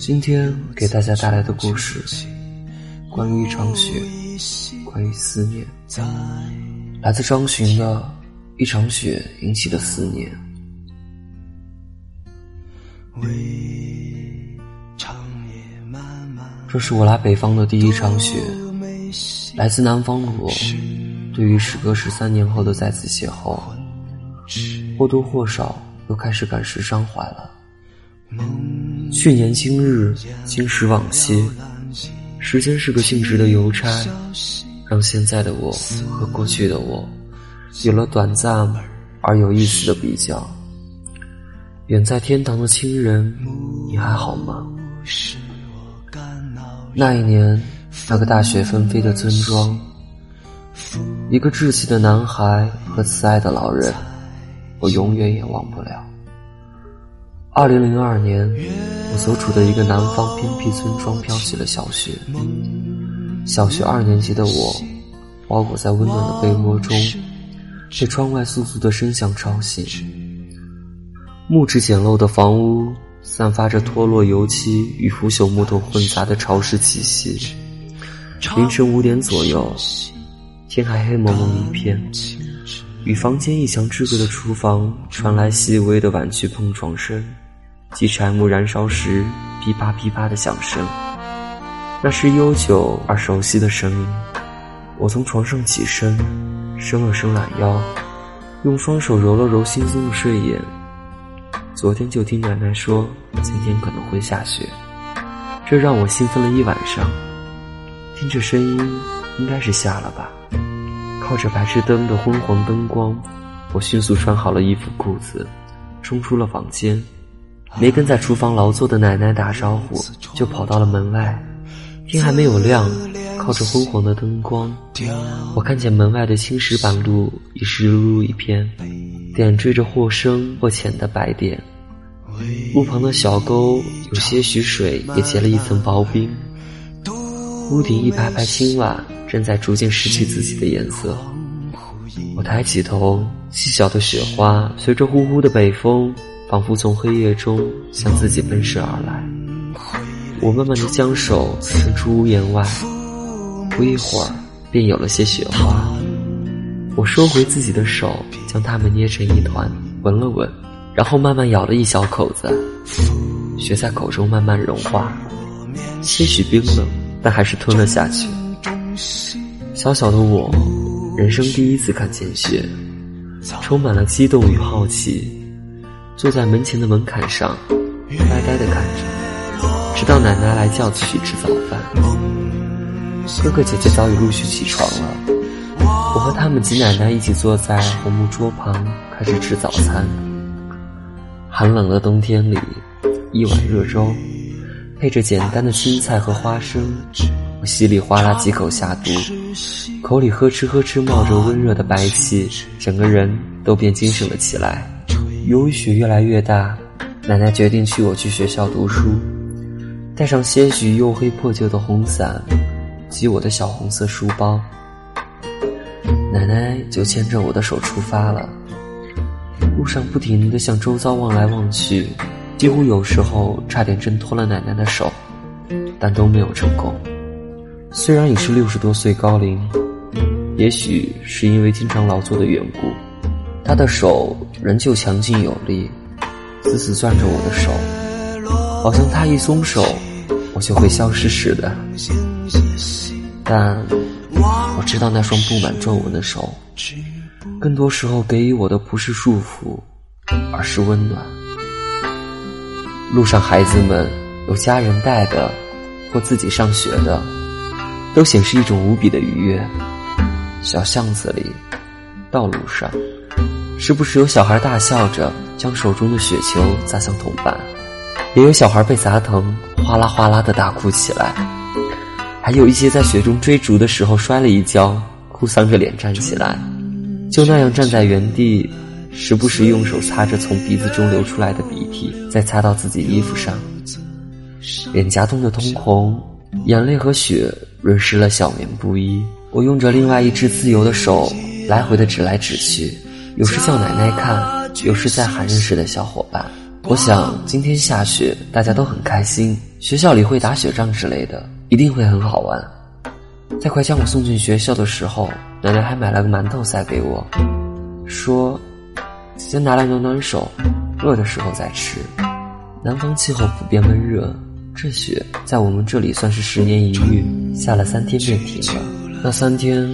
今天给大家带来的故事，关于一场雪，关于思念，来自张巡的《一场雪引起的思念》。这是我来北方的第一场雪，来自南方的我，对于时隔十三年后的再次邂逅，或多或少又开始感时伤怀了。去年今日，今时往昔，时间是个尽职的邮差，让现在的我和过去的我有了短暂而有意思的比较。远在天堂的亲人，你还好吗？那一年，那个大雪纷飞的村庄，一个稚气的男孩和慈爱的老人，我永远也忘不了。二零零二年，我所处的一个南方偏僻村庄飘起了小雪。小学二年级的我，包裹在温暖的被窝中，被窗外簌簌的声响吵醒。木质简陋的房屋散发着脱落油漆与腐朽木头混杂的潮湿气息。凌晨五点左右，天还黑蒙蒙一片，与房间一墙之隔的厨房传来细微的碗具碰撞声。及柴木燃烧时噼啪噼啪的响声，那是悠久而熟悉的声音。我从床上起身，伸了伸懒腰，用双手揉了揉惺忪的睡眼。昨天就听奶奶说今天可能会下雪，这让我兴奋了一晚上。听着声音，应该是下了吧。靠着白炽灯的昏黄灯光，我迅速穿好了衣服裤子，冲出了房间。没跟在厨房劳作的奶奶打招呼，就跑到了门外。天还没有亮，靠着昏黄的灯光，我看见门外的青石板路已湿漉漉一片，点缀着或深或浅的白点。路旁的小沟有些许水，也结了一层薄冰。屋顶一排排青瓦正在逐渐失去自己的颜色。我抬起头，细小的雪花随着呼呼的北风。仿佛从黑夜中向自己奔驰而来，我慢慢的将手伸出屋檐外，不一会儿便有了些雪花。我收回自己的手，将它们捏成一团，闻了闻，然后慢慢咬了一小口子，雪在口中慢慢融化，些许冰冷，但还是吞了下去。小小的我，人生第一次看见雪，充满了激动与好奇。坐在门前的门槛上，呆呆的看着，直到奶奶来叫起去吃早饭。哥哥姐姐早已陆续起床了，我和他们及奶奶一起坐在红木桌旁开始吃早餐。寒冷的冬天里，一碗热粥，配着简单的青菜和花生，我稀里哗啦几口下肚，口里呵哧呵哧冒着温热的白气，整个人都变精神了起来。由于雪越来越大，奶奶决定去我去学校读书，带上些许黝黑破旧的红伞及我的小红色书包，奶奶就牵着我的手出发了。路上不停地向周遭望来望去，几乎有时候差点挣脱了奶奶的手，但都没有成功。虽然已是六十多岁高龄，也许是因为经常劳作的缘故。他的手仍旧强劲有力，死死攥着我的手，好像他一松手，我就会消失似的。但我知道那双布满皱纹的手，更多时候给予我的不是束缚，而是温暖。路上孩子们有家人带的，或自己上学的，都显示一种无比的愉悦。小巷子里，道路上。时不时有小孩大笑着将手中的雪球砸向同伴，也有小孩被砸疼，哗啦哗啦的大哭起来。还有一些在雪中追逐的时候摔了一跤，哭丧着脸站起来，就那样站在原地，时不时用手擦着从鼻子中流出来的鼻涕，再擦到自己衣服上，脸颊冻得通红，眼泪和血润湿了小棉布衣。我用着另外一只自由的手来回的指来指去。有时叫奶奶看，有时在喊认识的小伙伴。我想今天下雪，大家都很开心，学校里会打雪仗之类的，一定会很好玩。在快将我送进学校的时候，奶奶还买了个馒头塞给我，说：“先拿来暖暖手，饿的时候再吃。”南方气候普遍闷热，这雪在我们这里算是十年一遇，下了三天便停了。那三天，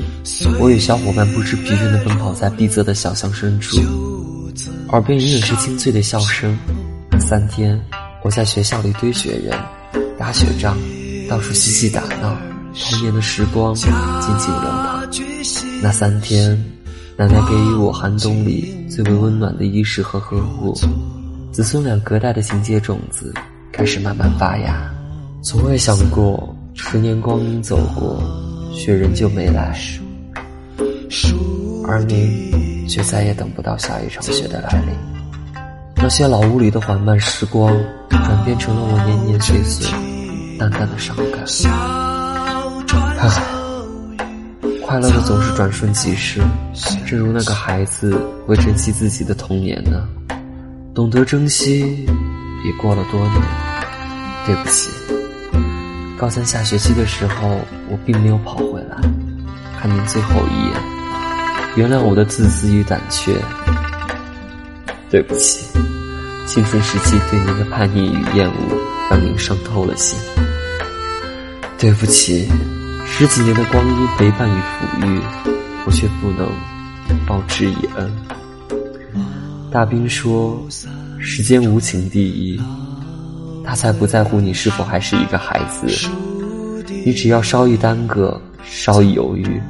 我与小伙伴不知疲倦地奔跑在闭塞的小巷深处，耳边永远是清脆的笑声。那三天，我在学校里堆雪人、打雪仗，到处嬉戏打闹。童年的时光静静流淌。那三天，奶奶给予我寒冬里最为温暖的衣食和呵护，子孙俩隔代的情结种子开始慢慢发芽。从未想过，十年光阴走过，雪人就没来，而你却再也等不到下一场雪的来临。那些老屋里的缓慢时光，转变成了我年年岁岁淡淡的伤感。唉，快乐的总是转瞬即逝，正如那个孩子会珍惜自己的童年呢。懂得珍惜，已过了多年。对不起，高三下学期的时候，我并没有跑回来看您最后一眼，原谅我的自私与胆怯。对不起，青春时期对您的叛逆与厌恶，让您伤透了心。对不起。十几年的光阴陪伴与抚育，我却不能报之以恩。大兵说：“时间无情第一，他才不在乎你是否还是一个孩子。你只要稍一耽搁，稍一犹豫，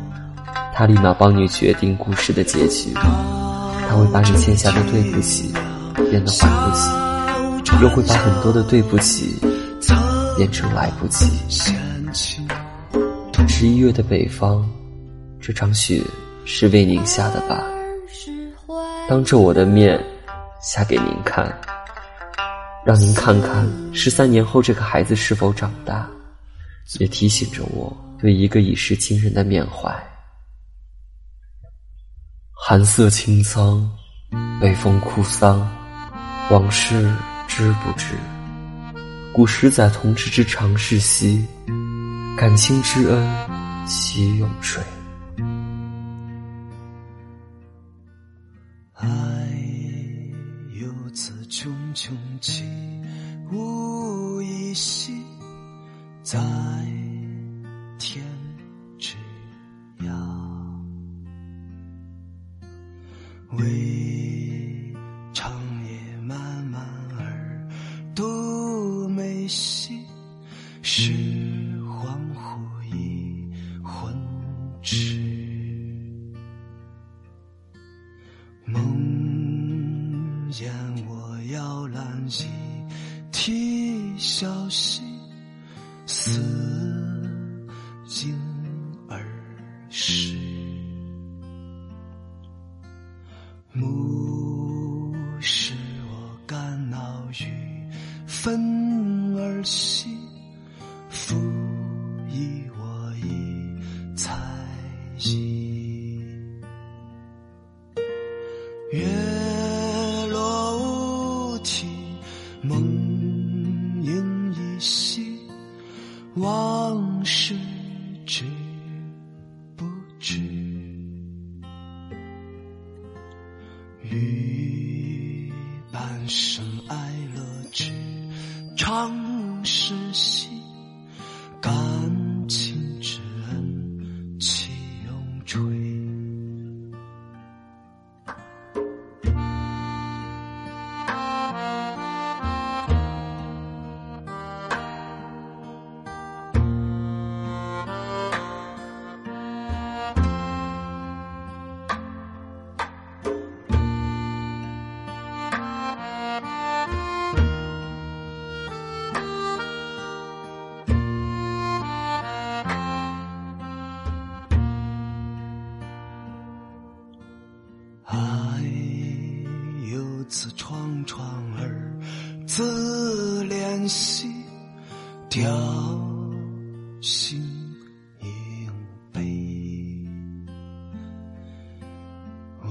他立马帮你决定故事的结局。他会把你欠下的对不起变得还不起，又会把很多的对不起变成来不及。”十一月的北方，这场雪是为您下的吧？当着我的面下给您看，让您看看十三年后这个孩子是否长大，也提醒着我对一个已逝亲人的缅怀。寒色清苍，北风哭丧，往事知不知？古时载同志之长逝兮。感情之恩，岂永垂？为长夜漫漫而独美兮，是恍惚以魂痴。梦魇我摇篮，一啼小兮，似惊儿失。目视我肝脑与分而析，复以我以猜疑。月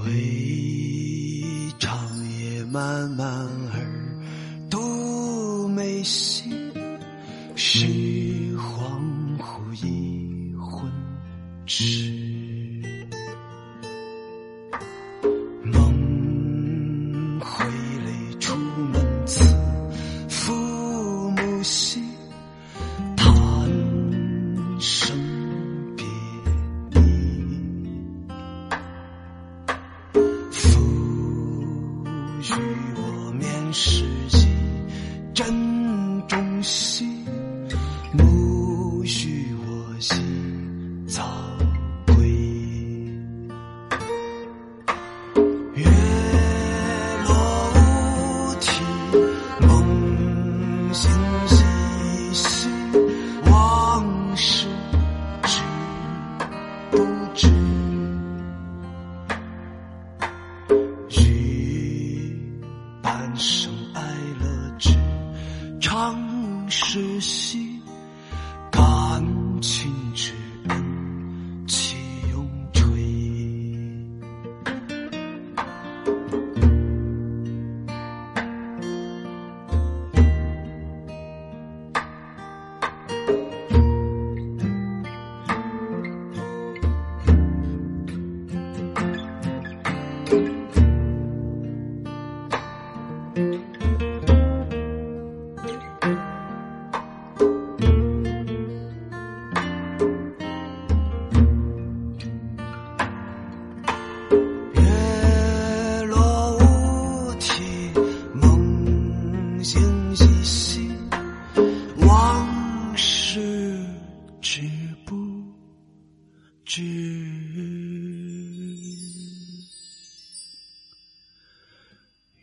为长夜漫漫而独没心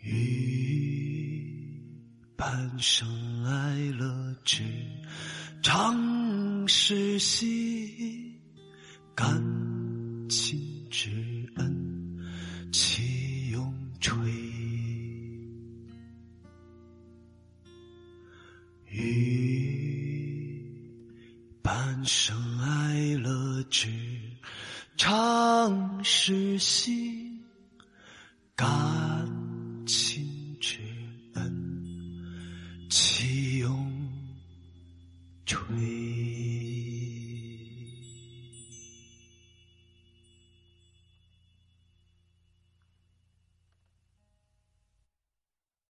雨半生爱乐只尝时心感情之恩岂用吹雨半生爱乐只尝时心感